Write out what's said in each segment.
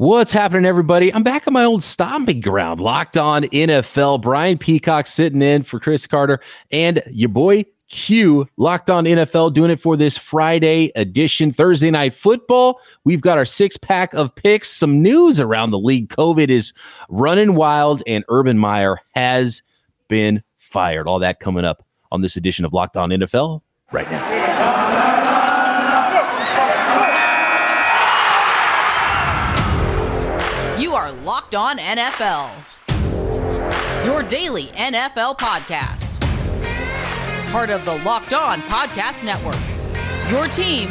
What's happening, everybody? I'm back on my old stomping ground, locked on NFL. Brian Peacock sitting in for Chris Carter and your boy Q, locked on NFL, doing it for this Friday edition, Thursday night football. We've got our six pack of picks, some news around the league. COVID is running wild, and Urban Meyer has been fired. All that coming up on this edition of Locked On NFL right now. Locked On NFL, your daily NFL podcast. Part of the Locked On Podcast Network, your team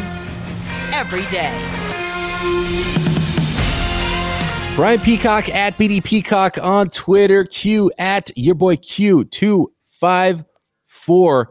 every day. Brian Peacock at BD Peacock on Twitter, Q at your boy Q254.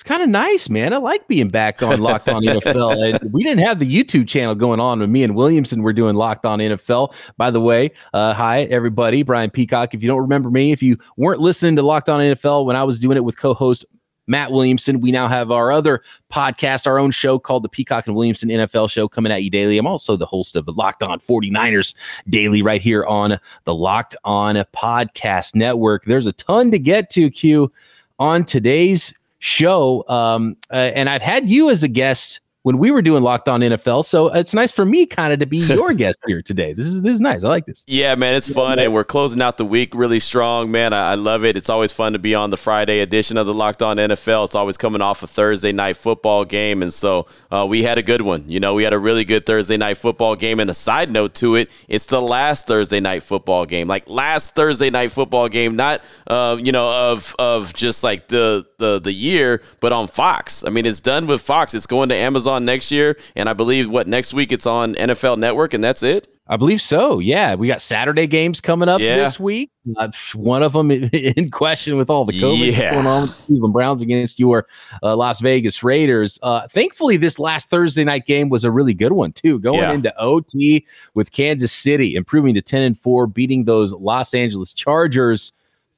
It's kind of nice, man. I like being back on Locked On NFL. And we didn't have the YouTube channel going on when me and Williamson were doing Locked On NFL. By the way, uh, hi, everybody. Brian Peacock. If you don't remember me, if you weren't listening to Locked On NFL when I was doing it with co host Matt Williamson. We now have our other podcast, our own show called the Peacock and Williamson NFL Show coming at you daily. I'm also the host of the Locked On 49ers Daily right here on the Locked On Podcast Network. There's a ton to get to, Q, on today's show. Um, uh, and I've had you as a guest when we were doing Locked On NFL. So it's nice for me kind of to be your guest here today. This is this is nice. I like this. Yeah, man, it's fun, and we're closing out the week really strong, man. I, I, love it. It's always fun to be on the Friday edition of the Locked On NFL. It's always coming off a Thursday night football game, and so uh, we had a good one. You know, we had a really good Thursday night football game. And a side note to it, it's the last Thursday night football game, like last Thursday night football game, not uh, you know of of just like the the the year, but on Fox. I mean, it's done with Fox. It's going to Amazon next year, and I believe what next week it's on NFL Network, and that's it. I believe so. Yeah, we got Saturday games coming up yeah. this week. Uh, one of them in question with all the COVID yeah. going on with Cleveland Browns against your uh, Las Vegas Raiders. Uh, thankfully, this last Thursday night game was a really good one too. Going yeah. into OT with Kansas City, improving to ten and four, beating those Los Angeles Chargers,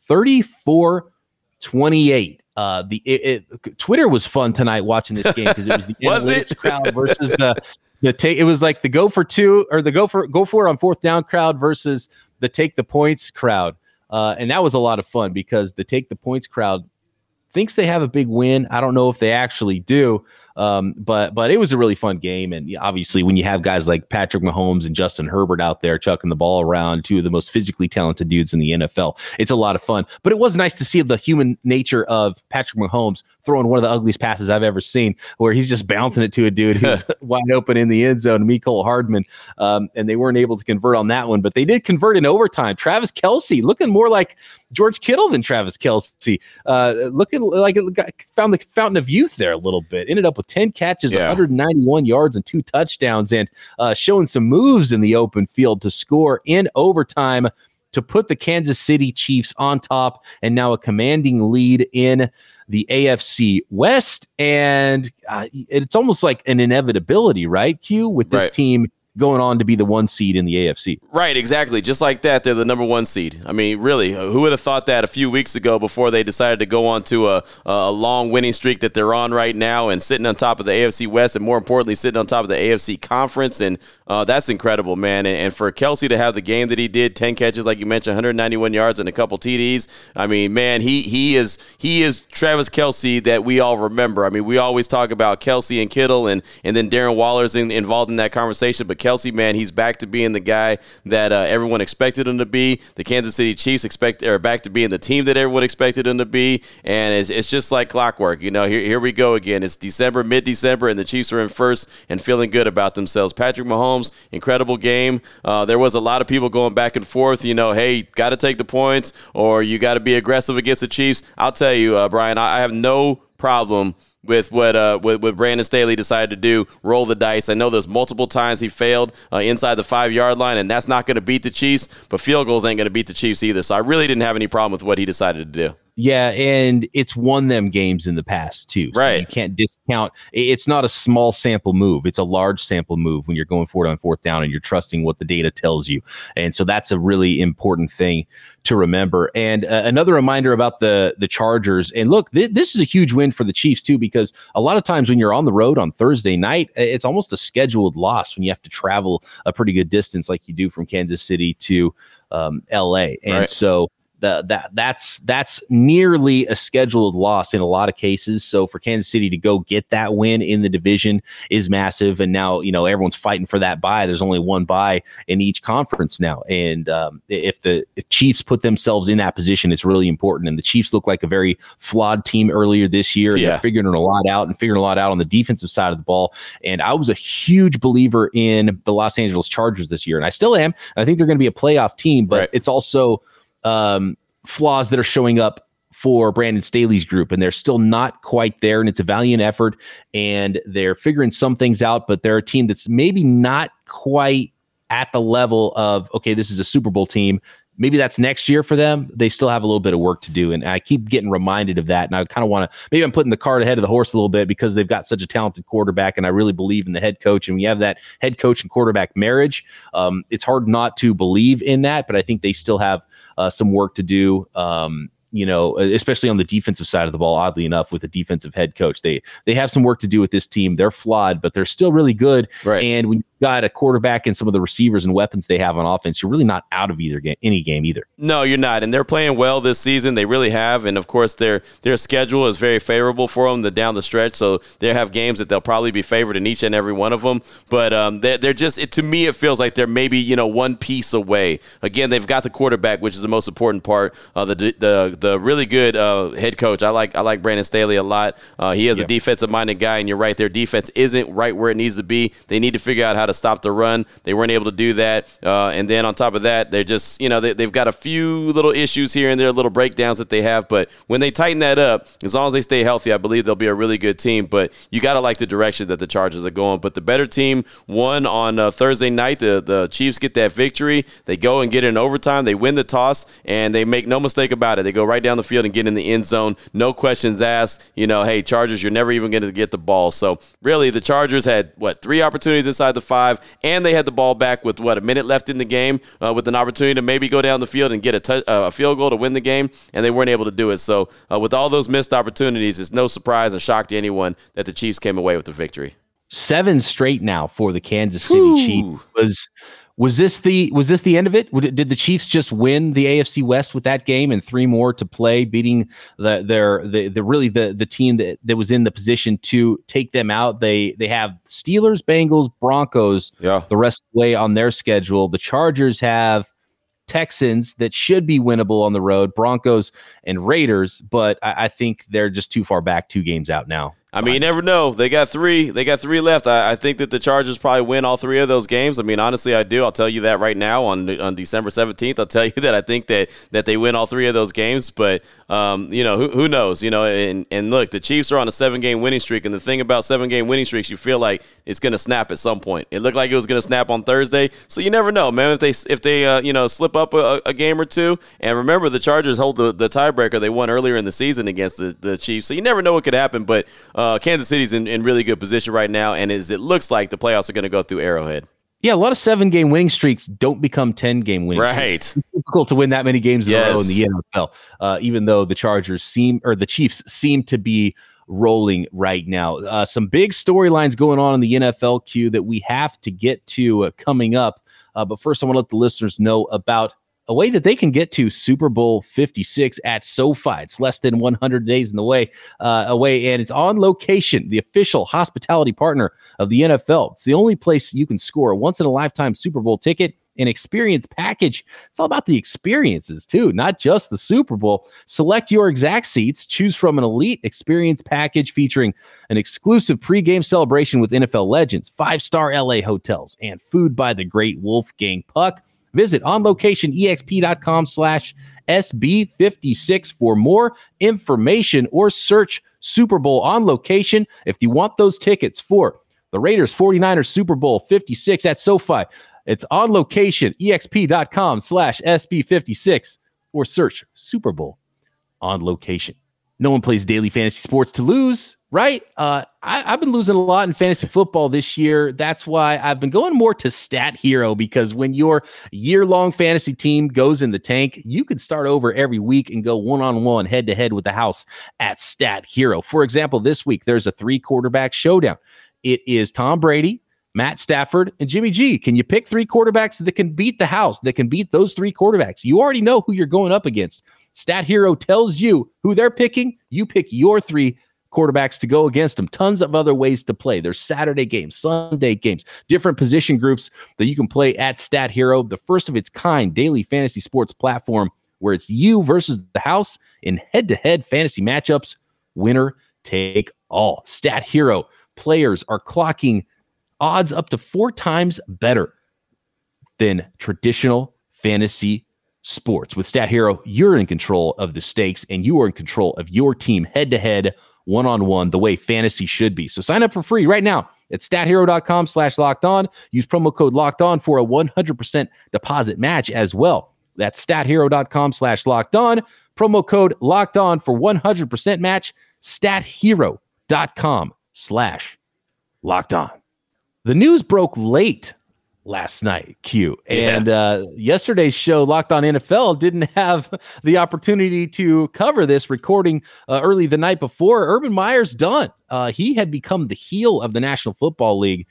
34-28 uh the it, it, Twitter was fun tonight watching this game because it was the was it? crowd versus the the take it was like the go for two or the go for go for it on fourth down crowd versus the take the points crowd. Uh, and that was a lot of fun because the take the points crowd thinks they have a big win. I don't know if they actually do. Um, but but it was a really fun game, and obviously when you have guys like Patrick Mahomes and Justin Herbert out there chucking the ball around, two of the most physically talented dudes in the NFL, it's a lot of fun. But it was nice to see the human nature of Patrick Mahomes throwing one of the ugliest passes I've ever seen, where he's just bouncing it to a dude who's wide open in the end zone, Mecole Hardman, um, and they weren't able to convert on that one, but they did convert in overtime. Travis Kelce looking more like George Kittle than Travis Kelce. uh, looking like it found the fountain of youth there a little bit. Ended up with 10 catches, yeah. 191 yards, and two touchdowns, and uh, showing some moves in the open field to score in overtime to put the Kansas City Chiefs on top and now a commanding lead in the AFC West. And uh, it's almost like an inevitability, right? Q with this right. team going on to be the one seed in the AFC. Right, exactly. Just like that, they're the number one seed. I mean, really, who would have thought that a few weeks ago before they decided to go on to a, a long winning streak that they're on right now and sitting on top of the AFC West and more importantly, sitting on top of the AFC Conference. And uh, that's incredible, man. And, and, for Kelce to have the game that he did, 10 catches, like you mentioned, 191 yards and a couple TDs. I mean, man, he, he is he is Travis Kelce that we all remember. I mean, we always talk about Kelce and Kittle and, and then Darren Waller's in, involved in that conversation. But Kelce, man, he's back to being the guy that uh, everyone expected him to be. The Kansas City Chiefs expect are back to being the team that everyone expected him to be, and it's, it's just like clockwork. You know, here here we go again. It's December, mid December, and the Chiefs are in first and feeling good about themselves. Patrick Mahomes, incredible game. Uh, there was a lot of people going back and forth. You know, hey, got to take the points, or you got to be aggressive against the Chiefs. I'll tell you, uh, Brian, I, have no problem with what uh, what, what Brandon Staley decided to do, roll the dice. I know there's multiple times he failed uh, inside the five yard line, and that's not going to beat the Chiefs. But field goals ain't going to beat the Chiefs either. So I really didn't have any problem with what he decided to do. Yeah, and it's won them games in the past too. So right. You can't discount. It's not a small sample move. It's a large sample move when you're going forward on fourth down and you're trusting what the data tells you. And so that's a really important thing to remember. And uh, another reminder about the the Chargers. And look, th- this is a huge win for the Chiefs too, because a lot of times when you're on the road on Thursday night, it's almost a scheduled loss when you have to travel a pretty good distance, like you do from Kansas City to um, L.A. And right. so the, that that's that's nearly a scheduled loss in a lot of cases. So for Kansas City to go get that win in the division is massive. And now you know everyone's fighting for that bye. There's only one bye in each conference now, and um, if the if Chiefs put themselves in that position, it's really important. And the Chiefs look like a very flawed team earlier this year. Yeah. They're figuring a lot out and figuring a lot out on the defensive side of the ball. And I was a huge believer in the Los Angeles Chargers this year, and I still am. And I think they're going to be a playoff team, but right. it's also um, flaws that are showing up for Brandon Staley's group, and they're still not quite there. And it's a valiant effort, and they're figuring some things out, but they're a team that's maybe not quite at the level of okay, this is a Super Bowl team. Maybe that's next year for them. They still have a little bit of work to do, and I keep getting reminded of that. And I kind of want to maybe I'm putting the cart ahead of the horse a little bit because they've got such a talented quarterback, and I really believe in the head coach. And we have that head coach and quarterback marriage. Um, it's hard not to believe in that, but I think they still have uh, some work to do. Um, you know, especially on the defensive side of the ball. Oddly enough, with a defensive head coach, they they have some work to do with this team. They're flawed, but they're still really good. Right. And when got a quarterback and some of the receivers and weapons they have on offense, you're really not out of either game, any game either. No, you're not. And they're playing well this season. They really have. And of course, their their schedule is very favorable for them. The down the stretch, so they have games that they'll probably be favored in each and every one of them. But um, they're, they're just it, to me, it feels like they're maybe you know one piece away. Again, they've got the quarterback, which is the most important part. Uh, the the the really good uh, head coach. I like I like Brandon Staley a lot. Uh, he is yep. a defensive minded guy, and you're right. Their defense isn't right where it needs to be. They need to figure out how to stop the run. They weren't able to do that. Uh, and then on top of that, they're just, you know, they, have got a few little issues here and there, little breakdowns that they have. But when they tighten that up, as long as they stay healthy, I believe they'll be a really good team. But you got to like the direction that the Chargers are going. But the better team won on uh, Thursday night. The, the Chiefs get that victory. They go and get in overtime. They win the toss, and they make no mistake about it. They go right down the field and get in the end zone. No questions asked. You know, hey, Chargers, you're never even going to get the ball. So really, the Chargers had, what, three opportunities inside the five, and they had the ball back with what a minute left in the game, uh, with an opportunity to maybe go down the field and get a, t- uh, a field goal to win the game, and they weren't able to do it. So uh, with all those missed opportunities, it's no surprise and shock to anyone that the Chiefs came away with the victory. Seven straight now for the Kansas City Ooh. Chiefs was was this the was this the end of it? Did the Chiefs just win the AFC West with that game and three more to play, beating the their the, the really the the team that, that was in the position to take them out? They they have Steelers, Bengals, Broncos, yeah. the rest of the way on their schedule. The Chargers have Texans that should be winnable on the road, Broncos and Raiders, but I, I think they're just too far back, two games out now. I mean, you never know. They got three. They got three left. I, I, think that the Chargers probably win all three of those games. I mean, honestly, I do. I'll tell you that right now on on December seventeenth. I'll tell you that I think that that they win all three of those games. But um, you know, who, who knows? You know, and and look, the Chiefs are on a seven game winning streak, and the thing about seven game winning streaks, you feel like it's going to snap at some point. It looked like it was going to snap on Thursday, so you never know, man. If they if they uh, you know slip up a, a, game or two, and remember the Chargers hold the, the tiebreaker they won earlier in the season against the, the Chiefs, so you never know what could happen. But uh, Kansas City's in in, really good position right now, and as it looks like the playoffs are going to go through Arrowhead. Yeah, a lot of seven game winning streaks don't become 10 game winning right. Streaks. It's difficult to win that many games in yes. a row in the NFL, uh, even though the Chargers seem, or the Chiefs seem to be rolling right now. Uh, some big storylines going on in the NFL Q that we have to get to uh, coming up. Uh, but first, I want to let the listeners know about a way that they can get to Super Bowl 56 at SoFi. It's less than 100 days in the way uh, away, and it's on location, the official hospitality partner of the NFL. It's the only place you can score a once in a lifetime Super Bowl ticket an experience package. It's all about the experiences too, not just the Super Bowl. Select your exact seats, choose from an elite experience package featuring an exclusive pregame celebration with NFL legends, five star LA hotels, and food by the great Wolfgang Puck. Visit onlocationexp.com slash SB56 for more information or search Super Bowl on location if you want those tickets for the Raiders 49ers Super Bowl 56 at SoFi. It's on location, exp.com slash SB56 or search Super Bowl on location. No one plays daily fantasy sports to lose, right? Uh, I, have been losing a lot in fantasy football this year. That's why I've been going more to Stat Hero because when your year long fantasy team goes in the tank, you can start over every week and go one on one, head to head with the house at Stat Hero. For example, this week there's a three quarterback showdown. It is Tom Brady, Matt Stafford, and Jimmy G. Can you pick three quarterbacks that can beat the house, that can beat those three quarterbacks? You already know who you're going up against. Stat Hero tells you who they're picking. You pick your three quarterbacks to go against them. Tons of other ways to play. There's Saturday games, Sunday games, different position groups that you can play at Stat Hero, the first of its kind daily fantasy sports platform where it's you versus the house in head to head fantasy matchups. Winner take all. Stat Hero players are clocking odds up to four times better than traditional fantasy sports. With Stat Hero, you're in control of the stakes and you are in control of your team head to head, one on one, the way fantasy should be. So sign up for free right now at stathero.com slash locked on. Use promo code locked on for a 100% deposit match as well. That's stathero.com slash locked on. Promo code locked on for 100% match. Stathero.com slash locked on. The news broke late last night, Q. And uh, yesterday's show, Locked On NFL, didn't have the opportunity to cover this recording uh, early the night before. Urban Meyer's done. Uh, he had become the heel of the National Football League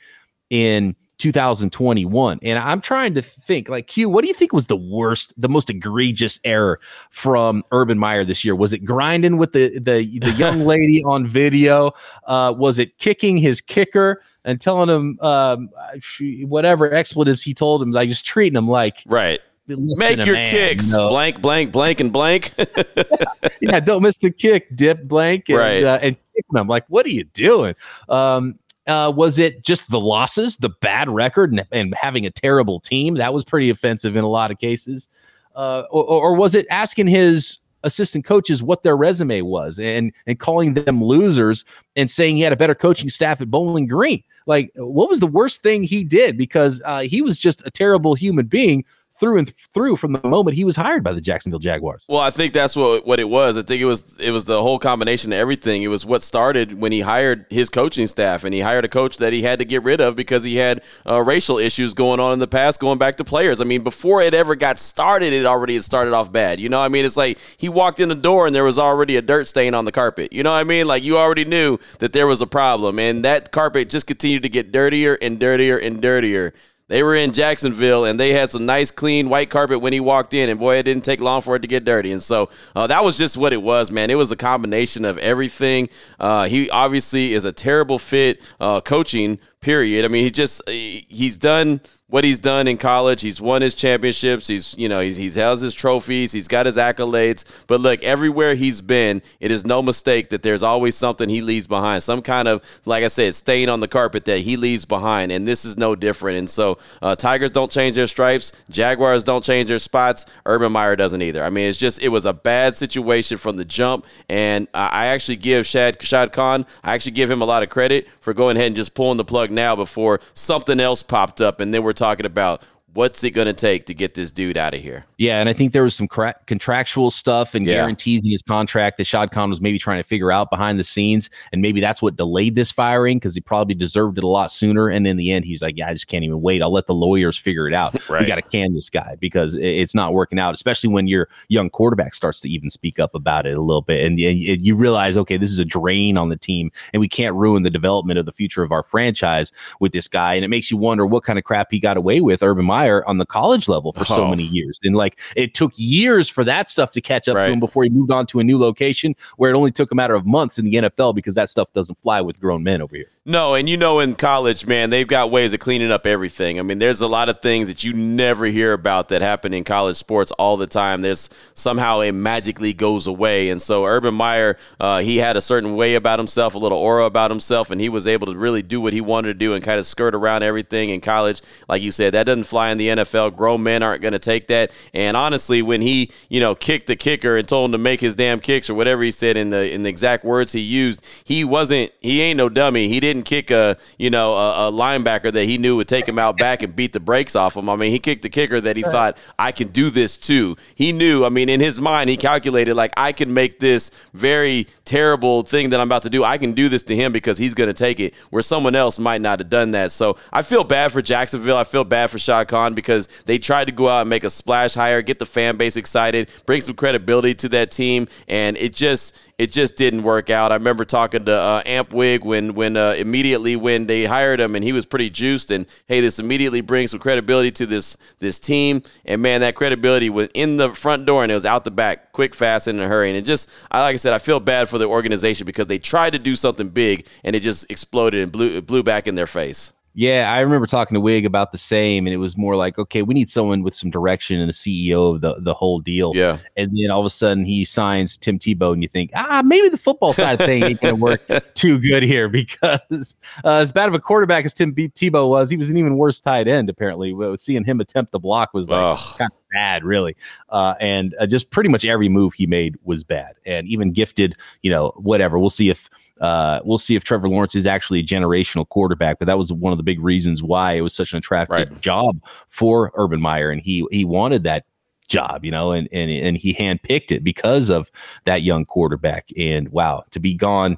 in 2021. And I'm trying to think, like, Q, what do you think was the worst, the most egregious error from Urban Meyer this year? Was it grinding with the the, the young lady on video? Uh, was it kicking his kicker? And telling him um, whatever expletives he told him, like just treating him like right. Make your man, kicks you know? blank, blank, blank, and blank. yeah, don't miss the kick, dip, blank, and, right. uh, and kick them. Like, what are you doing? Um, uh, was it just the losses, the bad record, and, and, having a terrible team? That was pretty offensive in a lot of cases. Uh, or, or was it asking his assistant coaches what their resume was and and calling them losers and saying he had a better coaching staff at Bowling Green. Like, what was the worst thing he did? Because uh, he was just a terrible human being through and through from the moment he was hired by the Jacksonville Jaguars. Well, I think that's what what it was. I think it was it was the whole combination of everything. It was what started when he hired his coaching staff, and he hired a coach that he had to get rid of because he had uh, racial issues going on in the past, going back to players. I mean, before it ever got started, it already had started off bad. You know, I mean, it's like he walked in the door and there was already a dirt stain on the carpet. You know what I mean? Like you already knew that there was a problem, and that carpet just continued to get dirtier and dirtier and dirtier they were in Jacksonville and they had some nice, clean white carpet when he walked in, and boy, it didn't take long for it to get dirty. And so uh, that was just what it was, man. It was a combination of everything. Uh, he obviously is a terrible fit uh, coaching. Period. I mean, he just he's done what he's done in college. He's won his championships. He's you know he's he's held his trophies. He's got his accolades. But look, everywhere he's been, it is no mistake that there's always something he leaves behind. Some kind of like I said, stain on the carpet that he leaves behind, and this is no different. And so uh, Tigers don't change their stripes. Jaguars don't change their spots. Urban Meyer doesn't either. I mean, it's just it was a bad situation from the jump, and I actually give Shad Shad Khan. I actually give him a lot of credit for going ahead and just pulling the plug now before something else popped up, and then we're talking about what's it going to take to get this dude out of here? Yeah, and I think there was some cra- contractual stuff and yeah. guarantees in his contract that Shad Khan was maybe trying to figure out behind the scenes, and maybe that's what delayed this firing because he probably deserved it a lot sooner. And in the end, he's like, "Yeah, I just can't even wait. I'll let the lawyers figure it out. right. We got to can this guy because it's not working out, especially when your young quarterback starts to even speak up about it a little bit, and, and you realize, okay, this is a drain on the team, and we can't ruin the development of the future of our franchise with this guy. And it makes you wonder what kind of crap he got away with, Urban Meyer on the college level for oh. so many years. And like it took years for that stuff to catch up right. to him before he moved on to a new location where it only took a matter of months in the NFL because that stuff doesn't fly with grown men over here. No, and you know, in college, man, they've got ways of cleaning up everything. I mean, there's a lot of things that you never hear about that happen in college sports all the time. There's somehow it magically goes away. And so, Urban Meyer, uh, he had a certain way about himself, a little aura about himself, and he was able to really do what he wanted to do and kind of skirt around everything in college. Like you said, that doesn't fly in the NFL. Grown men aren't going to take that. And honestly, when he, you know, kicked the kicker and told him to make his damn kicks or whatever he said in the in the exact words he used, he wasn't. He ain't no dummy. He didn't kick a you know a, a linebacker that he knew would take him out back and beat the brakes off him. I mean, he kicked the kicker that he thought I can do this too. He knew. I mean, in his mind, he calculated like I can make this very terrible thing that I'm about to do. I can do this to him because he's going to take it where someone else might not have done that. So I feel bad for Jacksonville. I feel bad for Khan because they tried to go out and make a splash hire, get the fan base excited, bring some credibility to that team, and it just it just didn't work out. I remember talking to uh, Ampwig when when uh, immediately when they hired him and he was pretty juiced and hey, this immediately brings some credibility to this this team. And man, that credibility was in the front door and it was out the back, quick, fast, and in a hurry. And it just, I like I said, I feel bad for the organization because they tried to do something big and it just exploded and blew blew back in their face. Yeah, I remember talking to Wig about the same, and it was more like, okay, we need someone with some direction and a CEO of the, the whole deal. Yeah. And then all of a sudden he signs Tim Tebow, and you think, ah, maybe the football side of thing ain't going to work too good here because uh, as bad of a quarterback as Tim B- Tebow was, he was an even worse tight end, apparently. Seeing him attempt the block was like kind of bad, really. Uh, and uh, just pretty much every move he made was bad. And even gifted, you know, whatever. We'll see if uh, we'll see if Trevor Lawrence is actually a generational quarterback. But that was one of the big reasons why it was such an attractive right. job for Urban Meyer, and he he wanted that job, you know, and and and he handpicked it because of that young quarterback. And wow, to be gone,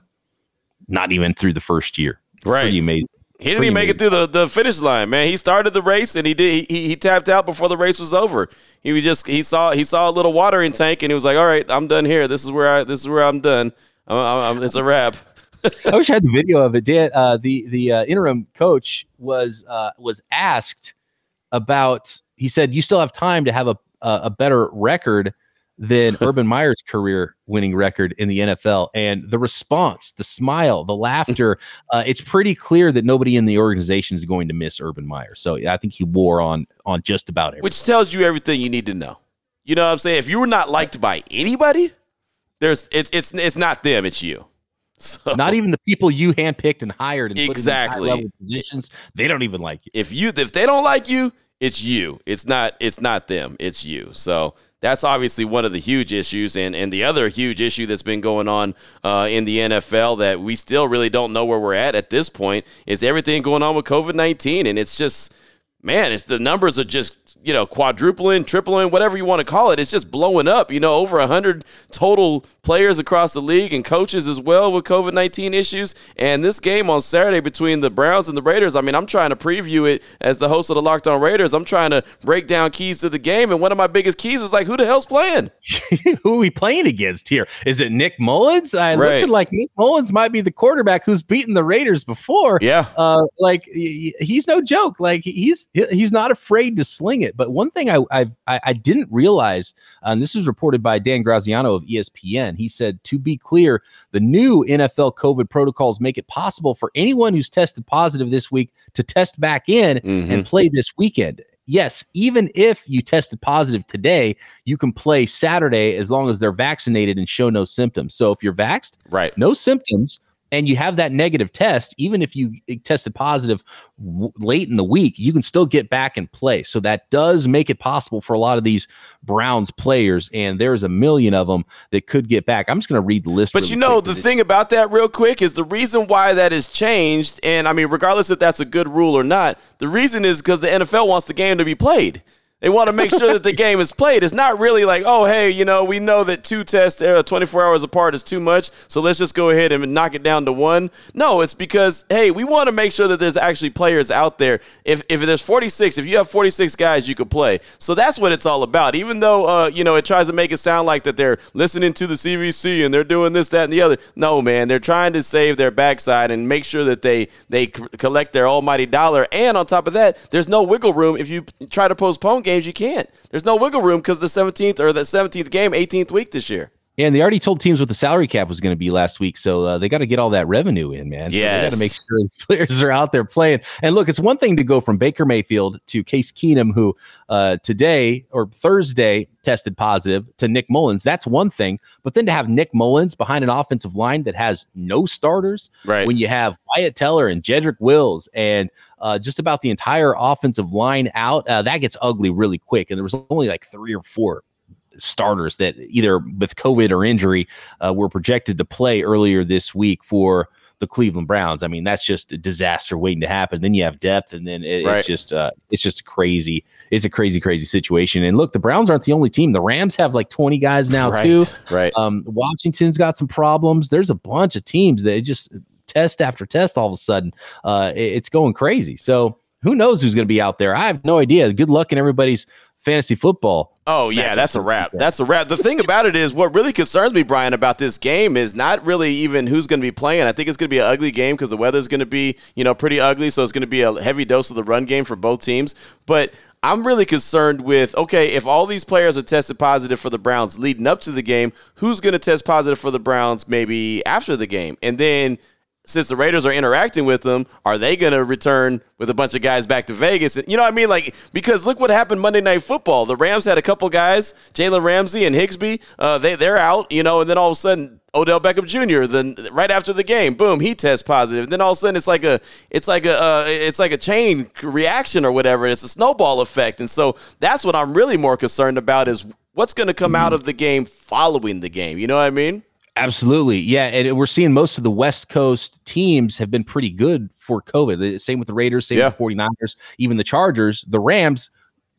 not even through the first year, right? Pretty amazing. He didn't even make it through the, the finish line, man. He started the race and he did he, he tapped out before the race was over. He was just he saw he saw a little watering tank and he was like, "All right, I'm done here. This is where I this is where I'm done. I'm, I'm, it's a wrap." I wish I had the video of it. Dan, uh, the the uh, interim coach was uh, was asked about. He said, "You still have time to have a a better record than Urban Meyer's career winning record in the NFL. And the response, the smile, the laughter, uh, it's pretty clear that nobody in the organization is going to miss Urban Meyer. So I think he wore on on just about everything. Which tells you everything you need to know. You know what I'm saying? If you were not liked by anybody, there's it's it's it's not them, it's you. So, not even the people you handpicked and hired and exactly put in level positions, they don't even like you. If you if they don't like you, it's you. It's not it's not them. It's you. So that's obviously one of the huge issues. And, and the other huge issue that's been going on uh, in the NFL that we still really don't know where we're at at this point is everything going on with COVID 19. And it's just, man, it's the numbers are just you know, quadrupling, tripling, whatever you want to call it. It's just blowing up. You know, over 100 total players across the league and coaches as well with COVID 19 issues. And this game on Saturday between the Browns and the Raiders, I mean, I'm trying to preview it as the host of the Locked On Raiders. I'm trying to break down keys to the game. And one of my biggest keys is like, who the hell's playing? who are we playing against here? Is it Nick Mullens? I right. looking like Nick Mullens might be the quarterback who's beaten the Raiders before. Yeah. Uh, like he's no joke. Like he's he's not afraid to sling it. But one thing I I, I didn't realize, and this was reported by Dan Graziano of ESPN. He said, to be clear, the new NFL COVID protocols make it possible for anyone who's tested positive this week to test back in mm-hmm. and play this weekend yes, even if you tested positive today, you can play Saturday as long as they're vaccinated and show no symptoms. So if you're vaxxed, right, no symptoms, and you have that negative test, even if you tested positive w- late in the week, you can still get back and play. So that does make it possible for a lot of these Browns players, and there's a million of them that could get back. I'm just going to read the list. But really you know, the thing about that, real quick, is the reason why that has changed, and I mean, regardless if that's a good rule or not, the reason is because the NFL wants the game to be played. They want to make sure that the game is played. It's not really like, oh, hey, you know, we know that two tests uh, 24 hours apart is too much, so let's just go ahead and knock it down to one. No, it's because, hey, we want to make sure that there's actually players out there. If, if there's 46, if you have 46 guys, you could play. So that's what it's all about. Even though, uh, you know, it tries to make it sound like that they're listening to the CDC and they're doing this, that, and the other. No, man, they're trying to save their backside and make sure that they, they collect their almighty dollar. And on top of that, there's no wiggle room if you try to postpone games games you can't. There's no wiggle room because the 17th or the 17th game, 18th week this year. Yeah, and they already told teams what the salary cap was going to be last week, so uh, they got to get all that revenue in, man. Yeah, so they got to make sure these players are out there playing. And look, it's one thing to go from Baker Mayfield to Case Keenum, who uh, today or Thursday tested positive, to Nick Mullens. That's one thing, but then to have Nick Mullens behind an offensive line that has no starters, right? When you have Wyatt Teller and Jedrick Wills and uh, just about the entire offensive line out, uh, that gets ugly really quick. And there was only like three or four starters that either with COVID or injury uh, were projected to play earlier this week for the Cleveland Browns. I mean, that's just a disaster waiting to happen. Then you have depth, and then it, right. it's just uh, it's just crazy. It's a crazy, crazy situation. And look, the Browns aren't the only team. The Rams have like 20 guys now right. too. Right. Um, Washington's got some problems. There's a bunch of teams that just test after test. All of a sudden, uh, it, it's going crazy. So who knows who's going to be out there? I have no idea. Good luck in everybody's fantasy football. Oh yeah, that's a wrap. That's a wrap. The thing about it is, what really concerns me, Brian, about this game is not really even who's going to be playing. I think it's going to be an ugly game because the weather's going to be, you know, pretty ugly. So it's going to be a heavy dose of the run game for both teams. But I'm really concerned with okay, if all these players are tested positive for the Browns leading up to the game, who's going to test positive for the Browns maybe after the game, and then since the Raiders are interacting with them, are they going to return with a bunch of guys back to Vegas? You know what I mean? Like, because look what happened Monday Night Football. The Rams had a couple guys, Jalen Ramsey and Higbee. Uh, they they're out, you know, and then all of a sudden Odell Beckham Jr. Then right after the game, boom, he tests positive. And then all of a sudden it's like a it's like a uh, it's like a chain reaction or whatever. It's a snowball effect, and so that's what I'm really more concerned about is what's going to come out of the game following the game. You know what I mean? Absolutely. Yeah. And we're seeing most of the West Coast teams have been pretty good for COVID. Same with the Raiders, same yeah. with the 49ers, even the Chargers. The Rams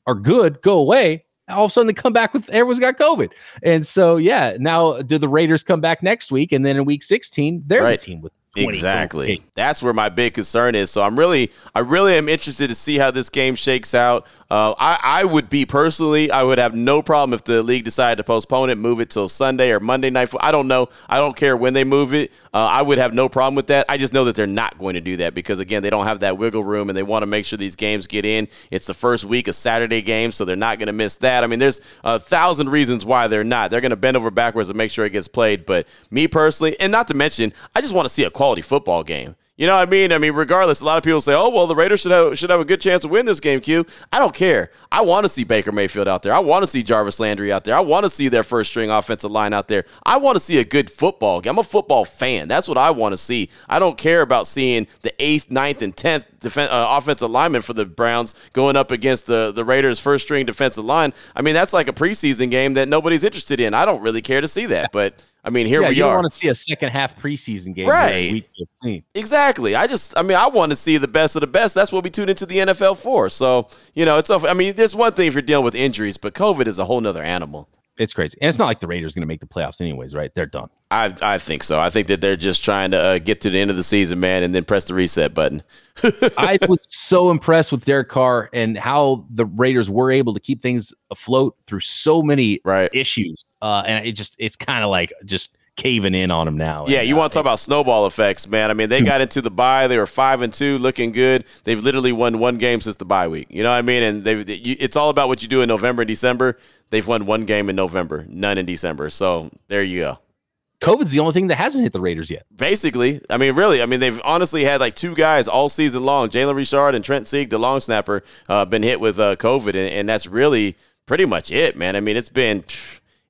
are good, go away. All of a sudden they come back with everyone's got COVID. And so, yeah, now do the Raiders come back next week? And then in week 16, they're right. the team with Exactly. That's where my big concern is. So I'm really, I really am interested to see how this game shakes out. Uh, I, I would be personally, I would have no problem if the league decided to postpone it, move it till Sunday or Monday night. I don't know. I don't care when they move it. Uh, I would have no problem with that. I just know that they're not going to do that because again, they don't have that wiggle room and they want to make sure these games get in. It's the first week of Saturday games, so they're not going to miss that. I mean, there's a thousand reasons why they're not. They're going to bend over backwards to make sure it gets played. But me personally, and not to mention, I just want to see a quality football game. You know what I mean? I mean, regardless, a lot of people say, "Oh, well, the Raiders should have should have a good chance to win this game." Q. I don't care. I want to see Baker Mayfield out there. I want to see Jarvis Landry out there. I want to see their first string offensive line out there. I want to see a good football game. I'm a football fan. That's what I want to see. I don't care about seeing the eighth, ninth, and tenth uh, offensive lineman for the Browns going up against the the Raiders' first string defensive line. I mean, that's like a preseason game that nobody's interested in. I don't really care to see that, but I mean, here yeah, we you are. want to see a second half preseason game, right? Week 15. Exactly. I just, I mean, I want to see the best of the best. That's what we tune into the NFL for. So, you know, it's. I mean, there's one thing if you're dealing with injuries, but COVID is a whole nother animal. It's crazy, and it's not like the Raiders are going to make the playoffs, anyways, right? They're done. I I think so. I think that they're just trying to uh, get to the end of the season, man, and then press the reset button. I was so impressed with Derek Carr and how the Raiders were able to keep things afloat through so many right. issues, uh, and it just it's kind of like just caving in on them now. Yeah, you want to talk about snowball effects, man. I mean, they got into the bye. They were five and two, looking good. They've literally won one game since the bye week. You know what I mean? And they, it's all about what you do in November and December. They've won one game in November, none in December. So there you go. COVID's the only thing that hasn't hit the Raiders yet. Basically, I mean, really, I mean, they've honestly had like two guys all season long. Jalen Richard and Trent Sieg, the long snapper, uh, been hit with uh, COVID, and, and that's really pretty much it, man. I mean, it's been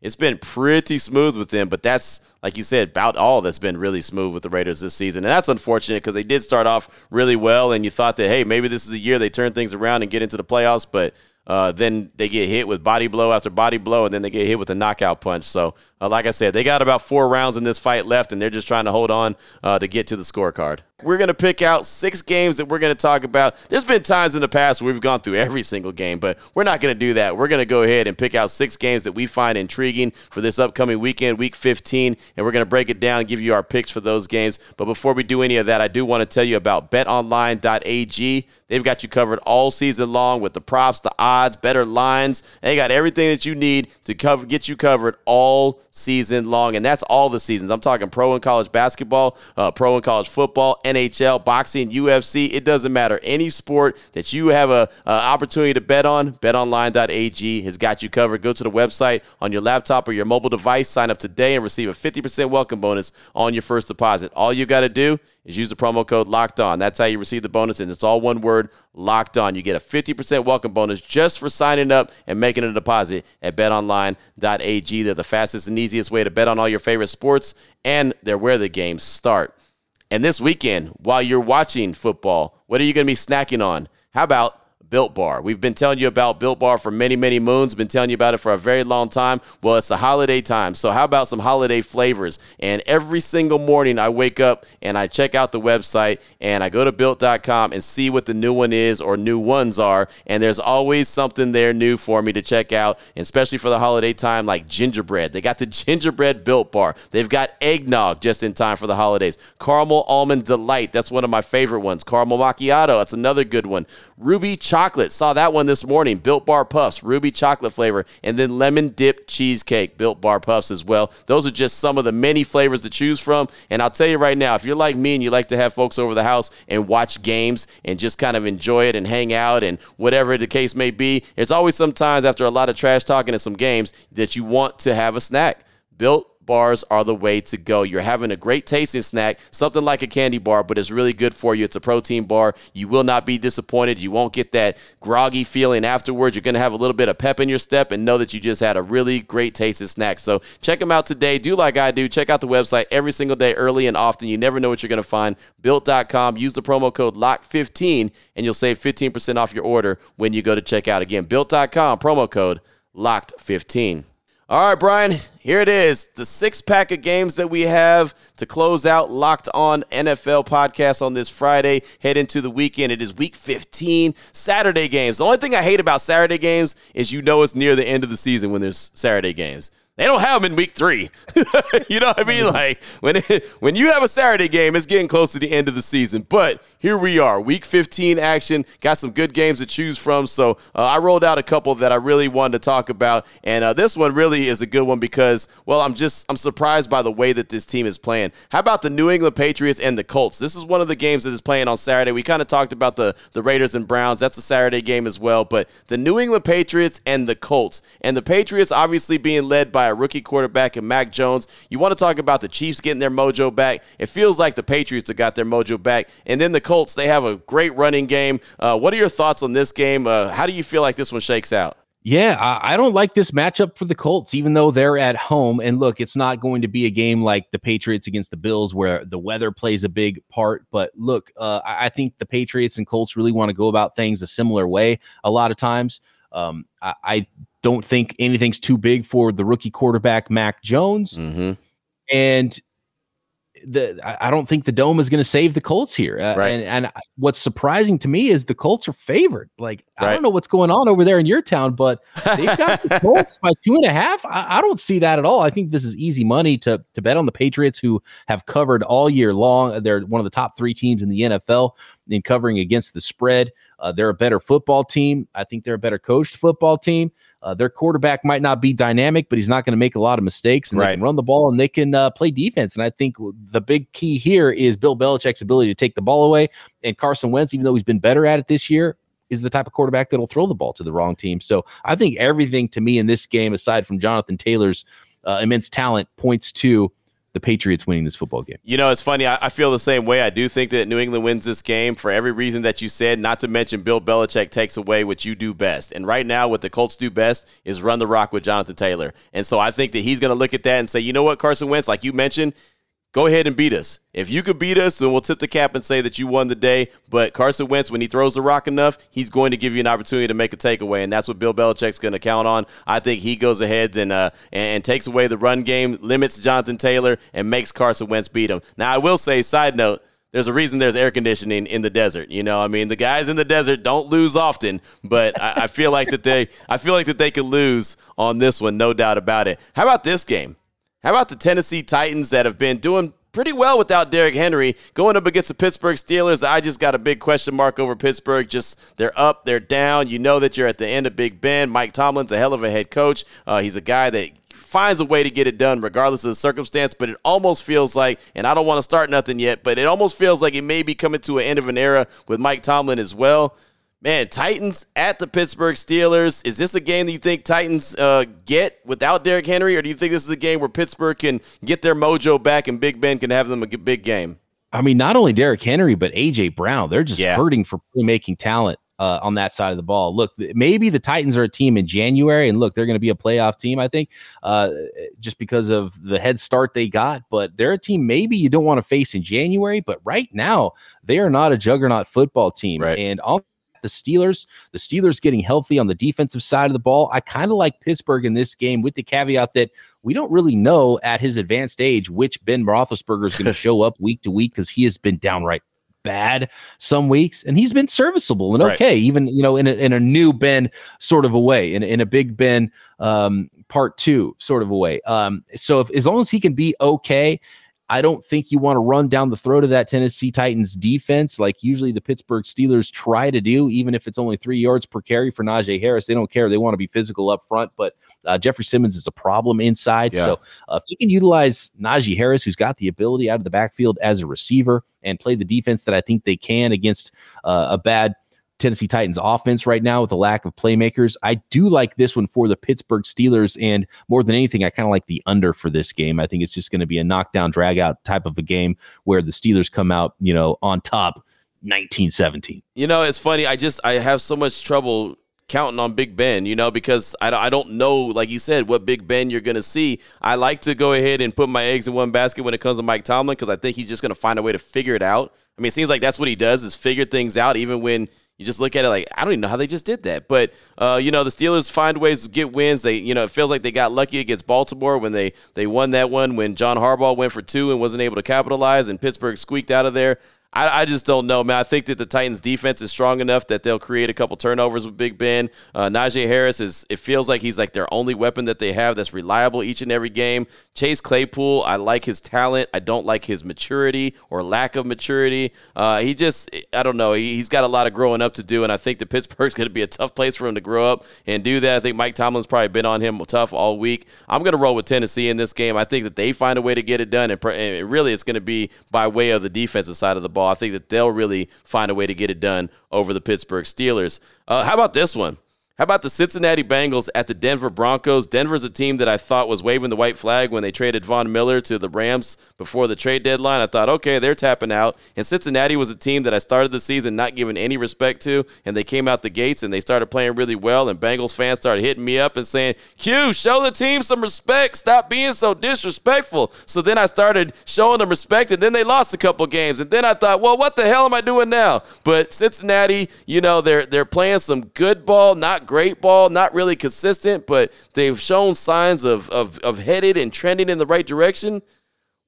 it's been pretty smooth with them, but that's like you said, about all that's been really smooth with the Raiders this season. And that's unfortunate because they did start off really well, and you thought that, hey, maybe this is a year they turn things around and get into the playoffs, but uh, then they get hit with body blow after body blow, and then they get hit with a knockout punch. So, uh, like I said, they got about four rounds in this fight left, and they're just trying to hold on uh, to get to the scorecard. We're going to pick out six games that we're going to talk about. There's been times in the past where we've gone through every single game, but we're not going to do that. We're going to go ahead and pick out six games that we find intriguing for this upcoming weekend, week 15, and we're going to break it down and give you our picks for those games. But before we do any of that, I do want to tell you about betonline.ag. They've got you covered all season long with the props, the odds, better lines. They got everything that you need to cover get you covered all season long. And that's all the seasons. I'm talking pro and college basketball, uh, pro and college football, NHL, boxing, UFC. It doesn't matter. Any sport that you have a, opportunity to bet on, betonline.ag has got you covered. Go to the website on your laptop or your mobile device, sign up today, and receive a 50% welcome bonus on your first deposit. All you got to do is use the promo code locked on. That's how you receive the bonus, and it's all one word locked on. You get a 50% welcome bonus just for signing up and making a deposit at betonline.ag. They're the fastest and easiest way to bet on all your favorite sports, and they're where the games start. And this weekend, while you're watching football, what are you going to be snacking on? How about Built Bar. We've been telling you about Built Bar for many, many moons. Been telling you about it for a very long time. Well, it's the holiday time. So, how about some holiday flavors? And every single morning, I wake up and I check out the website and I go to built.com and see what the new one is or new ones are. And there's always something there new for me to check out, especially for the holiday time, like gingerbread. They got the gingerbread Built Bar. They've got eggnog just in time for the holidays. Caramel Almond Delight. That's one of my favorite ones. Caramel Macchiato. That's another good one. Ruby Chocolate. Saw that one this morning. Built Bar Puffs, Ruby Chocolate flavor, and then Lemon Dip Cheesecake, Built Bar Puffs as well. Those are just some of the many flavors to choose from. And I'll tell you right now, if you're like me and you like to have folks over the house and watch games and just kind of enjoy it and hang out and whatever the case may be, it's always sometimes after a lot of trash talking and some games that you want to have a snack. Built bars are the way to go. You're having a great tasting snack, something like a candy bar, but it's really good for you. It's a protein bar. You will not be disappointed. You won't get that groggy feeling afterwards. You're going to have a little bit of pep in your step and know that you just had a really great tasting snack. So check them out today. Do like I do. Check out the website every single day, early and often. You never know what you're going to find. Built.com. Use the promo code LOCK15 and you'll save 15% off your order when you go to check out. Again, Built.com, promo code LOCKED15. All right, Brian, here it is. The six pack of games that we have to close out Locked On NFL podcast on this Friday. Head into the weekend. It is week 15, Saturday games. The only thing I hate about Saturday games is you know it's near the end of the season when there's Saturday games. They don't have them in week three. you know what I mean? Mm-hmm. Like when it, when you have a Saturday game, it's getting close to the end of the season. But here we are, week 15 action. Got some good games to choose from. So uh, I rolled out a couple that I really wanted to talk about, and uh, this one really is a good one because, well, I'm just I'm surprised by the way that this team is playing. How about the New England Patriots and the Colts? This is one of the games that is playing on Saturday. We kind of talked about the the Raiders and Browns. That's a Saturday game as well. But the New England Patriots and the Colts, and the Patriots obviously being led by a rookie quarterback in Mac Jones. You want to talk about the Chiefs getting their mojo back. It feels like the Patriots have got their mojo back. And then the Colts, they have a great running game. Uh, what are your thoughts on this game? Uh, how do you feel like this one shakes out? Yeah, I, don't like this matchup for the Colts, even though they're at home. And look, it's not going to be a game like the Patriots against the Bills where the weather plays a big part. But look, uh, I think the Patriots and Colts really want to go about things a similar way a lot of times. Um, I, I, don't think anything's too big for the rookie quarterback Mac Jones, mm-hmm. and the I don't think the dome is going to save the Colts here. Uh, right. and, and what's surprising to me is the Colts are favored. Like right. I don't know what's going on over there in your town, but they've got the Colts by two and a half. I, I, don't see that at all. I think this is easy money to to bet on the Patriots, who have covered all year long. They're one of the top three teams in the NFL in covering against the spread. Uh, they're a better football team. I think they're a better coached football team. Uh, their quarterback might not be dynamic, but he's not going to make a lot of mistakes, and right. they can run the ball and they can uh, play defense. And I think the big key here is Bill Belichick's ability to take the ball away. And Carson Wentz, even though he's been better at it this year, is the type of quarterback that'll throw the ball to the wrong team. So I think everything to me in this game, aside from Jonathan Taylor's uh, immense talent, points to the Patriots winning this football game. You know, it's funny. I, I, feel the same way. I do think that New England wins this game for every reason that you said, not to mention Bill Belichick takes away what you do best. And right now, what the Colts do best is run the rock with Jonathan Taylor. And so I think that he's going to look at that and say, you know what, Carson Wentz, like you mentioned, go ahead and beat us. If you could beat us, then we'll tip the cap and say that you won the day. But Carson Wentz, when he throws the rock enough, he's going to give you an opportunity to make a takeaway, and that's what Bill Belichick's going to count on. I think he goes ahead and uh, and takes away the run game, limits Jonathan Taylor, and makes Carson Wentz beat him. Now, I will say, side note. There's a reason there's air conditioning in the desert. You know, I mean, the guys in the desert don't lose often, but I, I feel like that they, I feel like that they could lose on this one, no doubt about it. How about this game? How about the Tennessee Titans that have been doing pretty well without Derrick Henry. Going up against the Pittsburgh Steelers, I just got a big question mark over Pittsburgh. Just they're up, they're down. You know that you're at the end of Big Ben. Mike Tomlin's a hell of a head coach. Uh, he's a guy that finds a way to get it done regardless of the circumstance. But it almost feels like, and I don't want to start nothing yet, but it almost feels like it may be coming to an end of an era with Mike Tomlin as well. Man, Titans at the Pittsburgh Steelers. Is this a game that you think Titans uh, get without Derrick Henry, or do you think this is a game where Pittsburgh can get their mojo back and Big Ben can have them a big game? I mean, not only Derrick Henry, but AJ Brown. They're just yeah. hurting for playmaking talent uh, on that side of the ball. Look, maybe the Titans are a team in January, and look, they're going to be a playoff team, I think, uh, just because of the head start they got. But they're a team maybe you don't want to face in January. But right now, they are not a juggernaut football team. Right. And all the Steelers. The Steelers getting healthy on the defensive side of the ball. I kind of like Pittsburgh in this game with the caveat that we don't really know at his advanced age which Ben Roethlisberger is going to show up week to week because he has been downright bad some weeks, and he's been serviceable and okay, right. even you know in a, in a new Ben sort of a way, in, in a Big Ben um, part two sort of a way. Um, so if as long as he can be okay, I don't think you want to run down the throat of that Tennessee Titans defense like usually the Pittsburgh Steelers try to do, even if it's only three yards per carry for Najee Harris. They don't care. They want to be physical up front, but uh, Jeffrey Simmons is a problem inside. Yeah. So uh, if you can utilize Najee Harris, who's got the ability out of the backfield as a receiver and play the defense that I think they can against uh, a bad Tennessee Titans offense right now with a lack of playmakers. I do like this one for the Pittsburgh Steelers. And more than anything, I kind of like the under for this game. I think it's just going to be a knockdown, drag out type of a game where the Steelers come out, you know, on top 1917. You know, it's funny. I just, I have so much trouble counting on Big Ben, you know, because I, I don't know, like you said, what Big Ben you're going to see. I like to go ahead and put my eggs in one basket when it comes to Mike Tomlin because I think he's just going to find a way to figure it out. I mean, it seems like that's what he does is figure things out, even when – you just look at it like I don't even know how they just did that. But uh, you know, the Steelers find ways to get wins. They, you know, it feels like they got lucky against Baltimore when they they won that one when John Harbaugh went for two and wasn't able to capitalize, and Pittsburgh squeaked out of there. I, I, just don't know, man. I think that the Titans' defense is strong enough that they'll create a couple turnovers with Big Ben. Uh, Najee Harris is. It feels like he's like their only weapon that they have that's reliable each and every game. Chase Claypool, I like his talent. I don't like his maturity or lack of maturity. Uh, he just, I don't know. He, has got a lot of growing up to do, and I think that Pittsburgh's going to be a tough place for him to grow up and do that. I think Mike Tomlin's probably been on him tough all week. I'm going to roll with Tennessee in this game. I think that they find a way to get it done, and, and really, it's going to be by way of the defensive side of the ball. I think that they'll really find a way to get it done over the Pittsburgh Steelers. Uh, how about this one? How about the Cincinnati Bengals at the Denver Broncos? Denver's a team that I thought was waving the white flag when they traded Von Miller to the Rams before the trade deadline. I thought, okay, they're tapping out. And Cincinnati was a team that I started the season not giving any respect to, and they came out the gates and they started playing really well. And Bengals fans started hitting me up and saying, Q, show the team some respect. Stop being so disrespectful. So then I started showing them respect, and then they lost a couple games. And then I thought, well, what the hell am I doing now? But Cincinnati, you know, they're they're playing some good ball, not great ball, not really consistent, but they've shown signs of, of, of headed and trending in the right direction.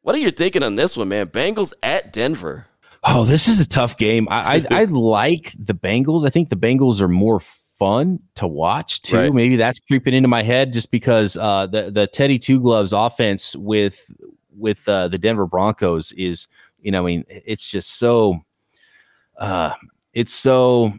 What are you thinking on this one, man? Bengals at Denver. Oh, this is a tough game. I, I, I like the Bengals. I think the Bengals are more fun to watch too. Right. Maybe that's creeping into my head just because uh, the the Teddy Two Gloves offense with with uh, the Denver Broncos is, you know, I mean, it's just so, uh, it's so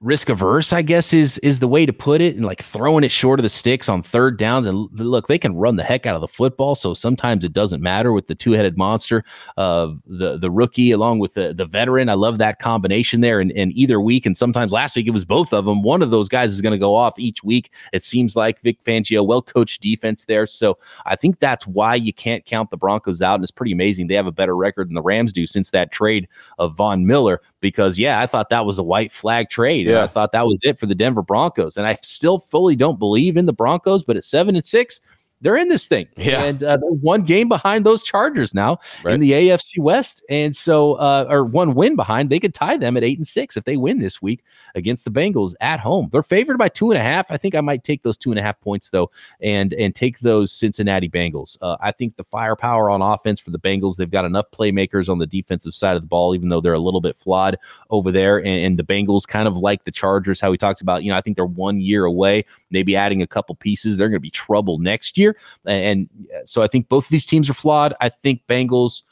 risk averse, I guess is is the way to put it, and like throwing it short of the sticks on third downs. And look, they can run the heck out of the football, so sometimes it doesn't matter with the two headed monster of the the rookie along with the the veteran. I love that combination there. And, and either week, and sometimes last week it was both of them. One of those guys is going to go off each week. It seems like Vic Fangio, well coached defense there. So I think that's why you can't count the Broncos out. And it's pretty amazing they have a better record than the Rams do since that trade of Von Miller. Because yeah, I thought that was a white flag trade. Yeah. I thought that was it for the Denver Broncos. And I still fully don't believe in the Broncos, but at seven and six, they're in this thing. Yeah. And uh, one game behind those Chargers now right. in the AFC West. And so, uh, or one win behind, they could tie them at eight and six if they win this week against the Bengals at home. They're favored by two and a half. I think I might take those two and a half points though, and and take those Cincinnati Bengals. Uh, I think the firepower on offense for the Bengals, they've got enough playmakers on the defensive side of the ball, even though they're a little bit flawed over there. And, and the Bengals, kind of like the Chargers, how he talks about, you know, I think they're one year away, maybe adding a couple pieces. They're going to be trouble next year. And, so I think both of these teams are flawed. I think Bengals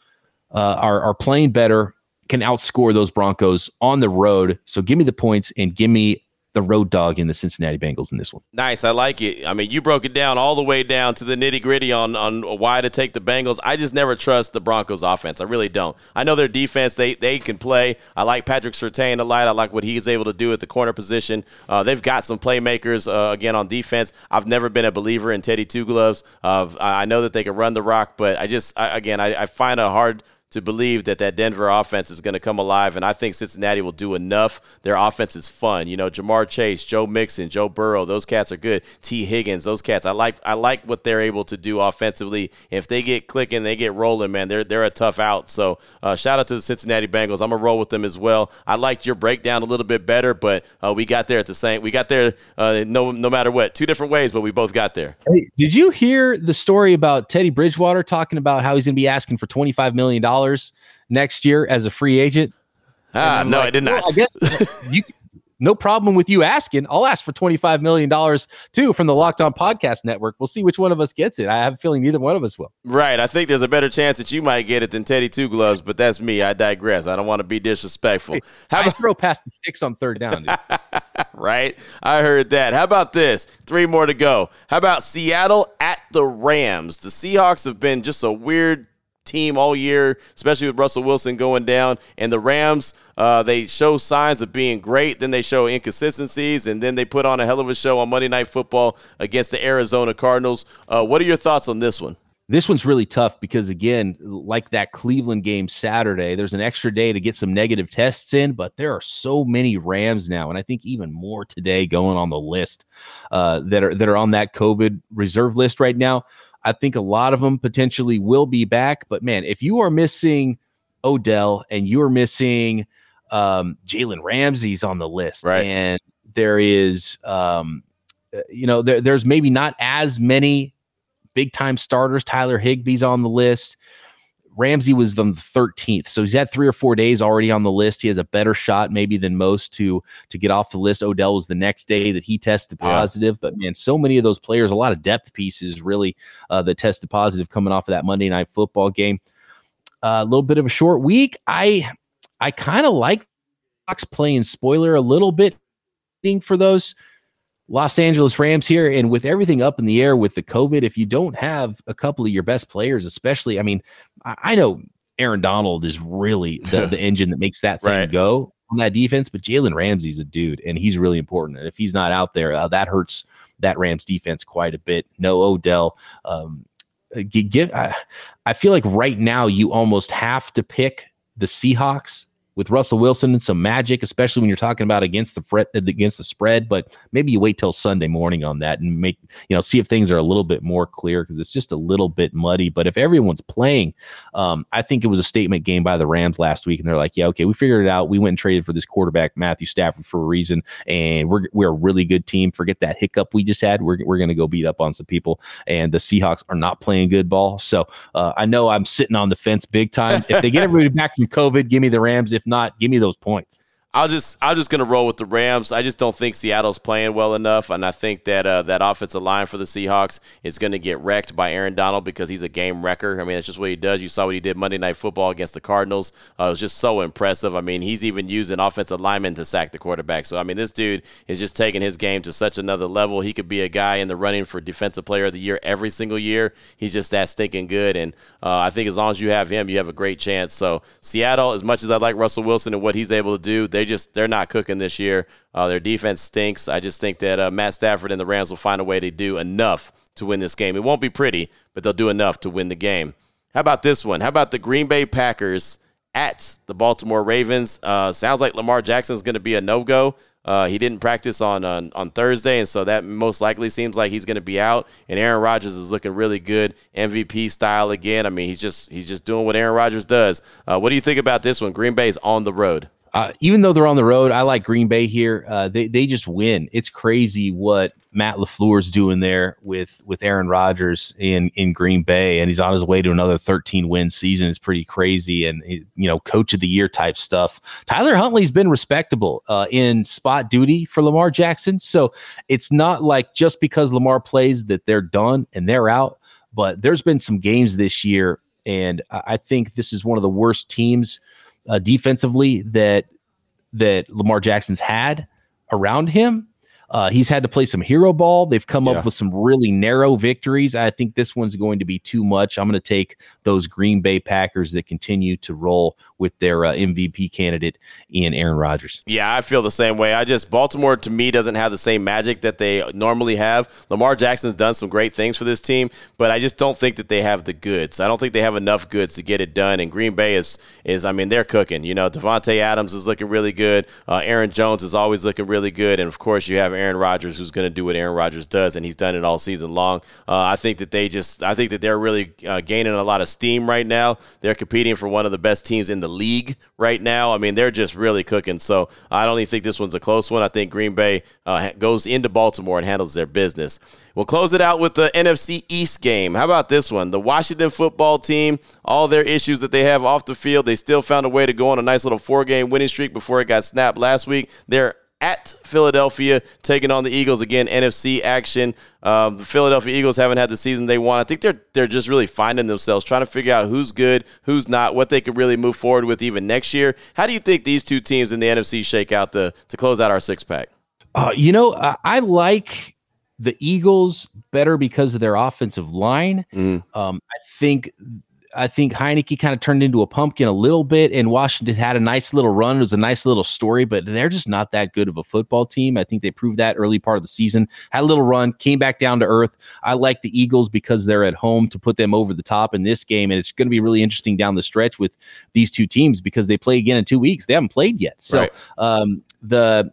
uh, are are playing better, can outscore those Broncos on the road. So give me the points and give me the road dog in the Cincinnati Bengals in this one. Nice, I like it. I mean, you broke it down all the way down to the nitty gritty on on why to take the Bengals. I just never trust the Broncos offense. I really don't. I know their defense; they they can play. I like Patrick Surtain a lot. I like what he's able to do at the corner position. Uh, they've got some playmakers uh, again on defense. I've never been a believer in Teddy Two Gloves. Uh, I know that they can run the rock, but I just I, again I, I find a hard to believe that that Denver offense is going to come alive, and I think Cincinnati will do enough. Their offense is fun. You know, Ja'Marr Chase, Joe Mixon, Joe Burrow, those cats are good. Tee Higgins, those cats. I like I like what they're able to do offensively. If they get clicking, they get rolling, man. They're they're a tough out. So uh, shout out to the Cincinnati Bengals. I'm gonna roll with them as well. I liked your breakdown a little bit better, but uh, we got there at the same. We got there uh, no no matter what, two different ways, but we both got there. Hey, did you hear the story about Teddy Bridgewater talking about how he's gonna be asking for 25 million dollars? Dollars next year as a free agent? Ah, no, like, I did not. Well, I guess you, no problem with you asking. I'll ask for $25 million too from the Locked On Podcast Network. We'll see which one of us gets it. I have a feeling neither one of us will. Right. I think there's a better chance that you might get it than Teddy Two Gloves, but that's me. I digress. I don't want to be disrespectful. How about- I throw past the sticks on third down, right. I heard that. How about this? Three more to go. How about Seattle at the Rams? The Seahawks have been just a weird team all year, especially with Russell Wilson going down. And the Rams, uh, they show signs of being great, then they show inconsistencies, and then they put on a hell of a show on Monday Night Football against the Arizona Cardinals. Uh, what are your thoughts on this one? This one's really tough because, again, like that Cleveland game Saturday, there's an extra day to get some negative tests in, but there are so many Rams now, and I think even more today going on the list uh, that are that are on that COVID reserve list right now. I think a lot of them potentially will be back. But man, if you are missing Odell and you are missing um, Jalen Ramsey's on the list, right. and there is, um, uh, you know, there, there's maybe not as many big time starters. Tyler Higbee's on the list. Ramsey was on the 13th, so he's had three or four days already on the list. He has a better shot maybe than most to to get off the list. Odell was the next day that he tested positive, but man, so many of those players, a lot of depth pieces really uh, that tested positive coming off of that Monday night football game. Uh, a uh, little bit of a short week. I I kind of like Fox playing spoiler a little bit for those Los Angeles Rams here, and with everything up in the air with the COVID, if you don't have a couple of your best players, especially, I mean, I, I know Aaron Donald is really the, the engine that makes that thing right. go on that defense, but Jalen Ramsey's a dude, and he's really important. And if he's not out there, uh, that hurts that Rams defense quite a bit. No Odell. Um, give, I, I feel like right now you almost have to pick the Seahawks with Russell Wilson and some magic, especially when you're talking about against the fret against the spread. But maybe you wait till Sunday morning on that and make you know see if things are a little bit more clear because it's just a little bit muddy. But if everyone's playing, um, I think it was a statement game by the Rams last week, and they're like, yeah, okay, we figured it out. We went and traded for this quarterback Matthew Stafford for a reason, and we're we're a really good team. Forget that hiccup we just had. We're we're to go beat up on some people, and the Seahawks are not playing good ball. So uh, I know I'm sitting on the fence big time. If they get everybody back from COVID, give me the Rams. If not, give me those points. I'll just I'm just gonna roll with the Rams. I just don't think Seattle's playing well enough, and I think that uh, that offensive line for the Seahawks is to get wrecked by Aaron Donald because he's a game wrecker. I mean, that's just what he does. You saw what he did Monday Night Football against the Cardinals. Uh, it was just so impressive. I mean, he's even using offensive linemen to sack the quarterback. So I mean, this dude is just taking his game to such another level. He could be a guy in the running for Defensive Player of the Year every single year. He's just that stinking good, and uh, I think as long as you have him, you have a great chance. So Seattle, as much as I like Russell Wilson and what he's able to do, they just they're not cooking this year. Uh, their defense stinks. I just think that uh, Matt Stafford and the Rams will find a way to do enough to win this game. It won't be pretty, but they'll do enough to win the game. How about this one? How about the Green Bay Packers at the Baltimore Ravens? Uh, sounds like Lamar Jackson is going to be a no go. Uh, he didn't practice on, on, on Thursday, and so that most likely seems like he's going to be out. And Aaron Rodgers is looking really good, MVP style again. I mean, he's just he's just doing what Aaron Rodgers does. Uh, what do you think about this one? Green Bay's on the road. Uh, even though they're on the road, I like Green Bay here. Uh, they they just win. It's crazy what Matt LaFleur's doing there with with Aaron Rodgers in in Green Bay, and he's on his way to another 13 win season. It's pretty crazy, and you know, coach of the year type stuff. Tyler Huntley's been respectable uh, in spot duty for Lamar Jackson, so it's not like just because Lamar plays that they're done and they're out. But there's been some games this year, and I think this is one of the worst teams uh, defensively that that Lamar Jackson's had around him. Uh, he's had to play some hero ball. They've come yeah. up with some really narrow victories. I think this one's going to be too much. I'm going to take those Green Bay Packers that continue to roll with their uh, MVP candidate in Aaron Rodgers. Yeah, I feel the same way. I just Baltimore to me doesn't have the same magic that they normally have. Lamar Jackson's done some great things for this team, but I just don't think that they have the goods. I don't think they have enough goods to get it done. And Green Bay is is I mean they're cooking. You know, Davante Adams is looking really good. Uh, Aaron Jones is always looking really good, and of course you have Aaron Rodgers who's going to do what Aaron Rodgers does, and he's done it all season long. Uh, I think that they just I think that they're really uh, gaining a lot of steam right now. They're competing for one of the best teams in the league right now. I mean, they're just really cooking. So I don't even think this one's a close one. I think Green Bay uh, goes into Baltimore and handles their business. We'll close it out with the NFC East game. How about this one? The Washington football team, all their issues that they have off the field, they still found a way to go on a nice little four game winning streak before it got snapped last week. They're at Philadelphia, taking on the Eagles again. NFC action. Um, the Philadelphia Eagles haven't had the season they want. I think they're they're just really finding themselves, trying to figure out who's good, who's not, what they could really move forward with even next year. How do you think these two teams in the NFC shake out the to close out our six pack? Uh, you know, I, I like the Eagles better because of their offensive line. Mm. Um, I think I think Heinicke kind of turned into a pumpkin a little bit, and Washington had a nice little run. It was a nice little story, but they're just not that good of a football team. I think they proved that early part of the season. Had a little run, came back down to earth. I like the Eagles because they're at home to put them over the top in this game, and it's going to be really interesting down the stretch with these two teams because they play again in two weeks. They haven't played yet, so right. um, the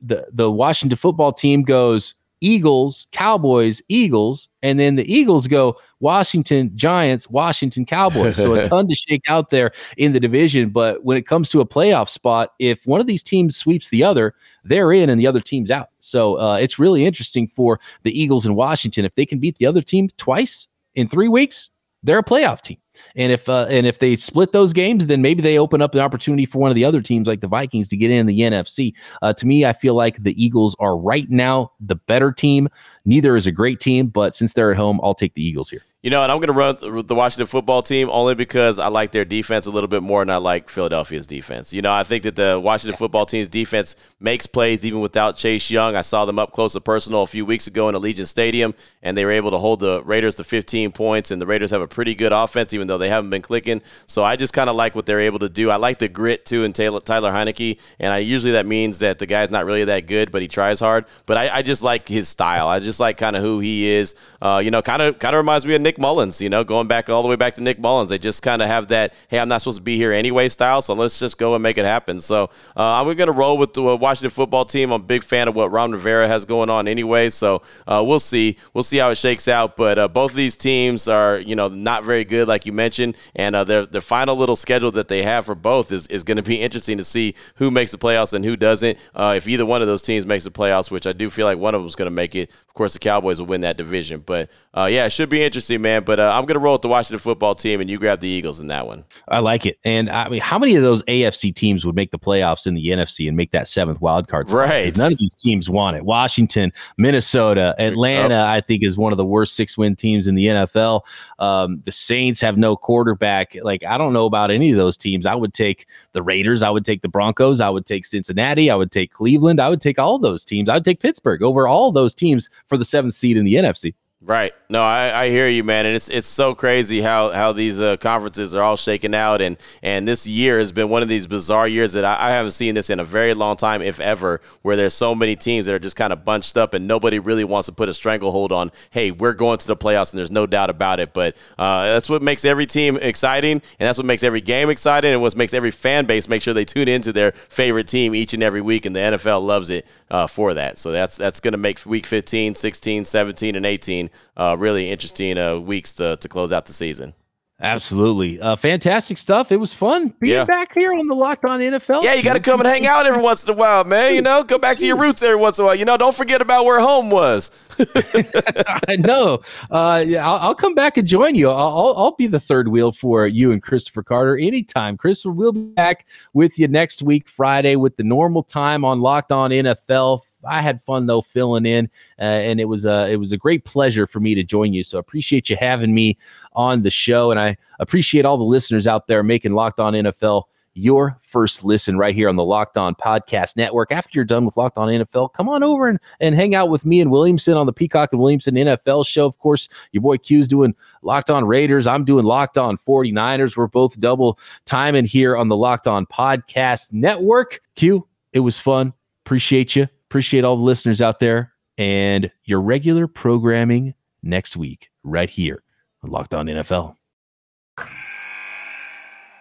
the the Washington football team goes Eagles, Cowboys, Eagles, and then the Eagles go Washington Giants, Washington Cowboys. So a ton to shake out there in the division. But when it comes to a playoff spot, if one of these teams sweeps the other, they're in and the other team's out. So uh, it's really interesting for the Eagles and Washington. If they can beat the other team twice in three weeks, they're a playoff team. And if uh, and if they split those games, then maybe they open up the opportunity for one of the other teams like the Vikings to get in the NFC. Uh, to me, I feel like the Eagles are right now the better team. Neither is a great team, but since they're at home, I'll take the Eagles here. You know, and I'm going to run the Washington football team only because I like their defense a little bit more than I like Philadelphia's defense. You know, I think that the Washington football team's defense makes plays even without Chase Young. I saw them up close and personal a few weeks ago in Allegiant Stadium, and they were able to hold the Raiders to 15 points. And the Raiders have a pretty good offense, even though they haven't been clicking. So I just kind of like what they're able to do. I like the grit too in Taylor, Tyler Heinicke, and I usually that means that the guy's not really that good, but he tries hard. But I, I just like his style. I just like kind of who he is. Uh, you know, kind of kind of reminds me of Nick Mullens. You know, going back all the way back to Nick Mullens. They just kind of have that, hey, I'm not supposed to be here anyway style, so let's just go and make it happen. So uh, I'm going to roll with the uh, Washington football team. I'm a big fan of what Ron Rivera has going on anyway, so uh, we'll see. We'll see how it shakes out. But uh, both of these teams are, you know, not very good, like you mentioned, and uh, their their final little schedule that they have for both is, is going to be interesting to see who makes the playoffs and who doesn't. Uh, if either one of those teams makes the playoffs, which I do feel like one of them is going to make it, of course, the Cowboys will win that division. But yeah, it should be interesting, man. But I'm going to roll with the Washington football team, and you grab the Eagles in that one. I like it. And I mean, how many of those AFC teams would make the playoffs in the NFC and make that seventh wild card spot? Right. None of these teams want it. Washington, Minnesota, Atlanta, oh. I think is one of the worst six win teams in the NFL. Um, the Saints have no quarterback. Like, I don't know about any of those teams. I would take the Raiders. I would take the Broncos. I would take Cincinnati. I would take Cleveland. I would take all those teams. I would take Pittsburgh over all those teams for the seventh seed in the NFC. Right. No, I, I hear you, man, and it's it's so crazy how how these uh, conferences are all shaking out, and and this year has been one of these bizarre years that I, I, haven't seen this in a very long time, if ever, where there's so many teams that are just kind of bunched up, and nobody really wants to put a stranglehold on. Hey, we're going to the playoffs, and there's no doubt about it. But uh, that's what makes every team exciting, and that's what makes every game exciting, and what makes every fan base make sure they tune into their favorite team each and every week, and the NFL loves it uh, for that. So that's that's going to make week 15, 16, 17, and 18 uh, really interesting uh, weeks to, to close out the season. Absolutely. Uh, fantastic stuff. It was fun being yeah. back here on the Locked On NFL. Yeah, you got to come and hang out every once in a while, man. You know, go back to your roots every once in a while. You know, don't forget about where home was. I know. Uh, yeah, I'll, I'll, come back and join you. I'll, I'll, I'll, be the third wheel for you and Christopher Carter anytime. Chris will be back with you next week, Friday, with the normal time on Locked On NFL I had fun though filling in, uh, and it was a it was a great pleasure for me to join you. So I appreciate you having me on the show, and I appreciate all the listeners out there making Locked On NFL your first listen right here on the Locked On Podcast Network. After you're done with Locked On NFL, come on over and, and hang out with me and Williamson on the Peacock and Williamson NFL show. Of course, your boy Q's doing Locked On Raiders. I'm doing Locked On 49ers. We're both double timing here on the Locked On Podcast Network. Q, it was fun. Appreciate you. Appreciate all the listeners out there and your regular programming next week, right here on Locked On NFL.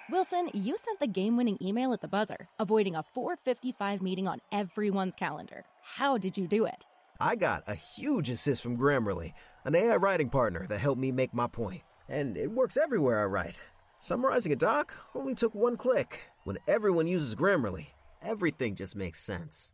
Wilson, you sent the game winning email at the buzzer, avoiding a 455 meeting on everyone's calendar. How did you do it? I got a huge assist from Grammarly, an AI writing partner that helped me make my. And it works everywhere I write. Summarizing a doc only took one click. When everyone uses Grammarly, everything just makes sense.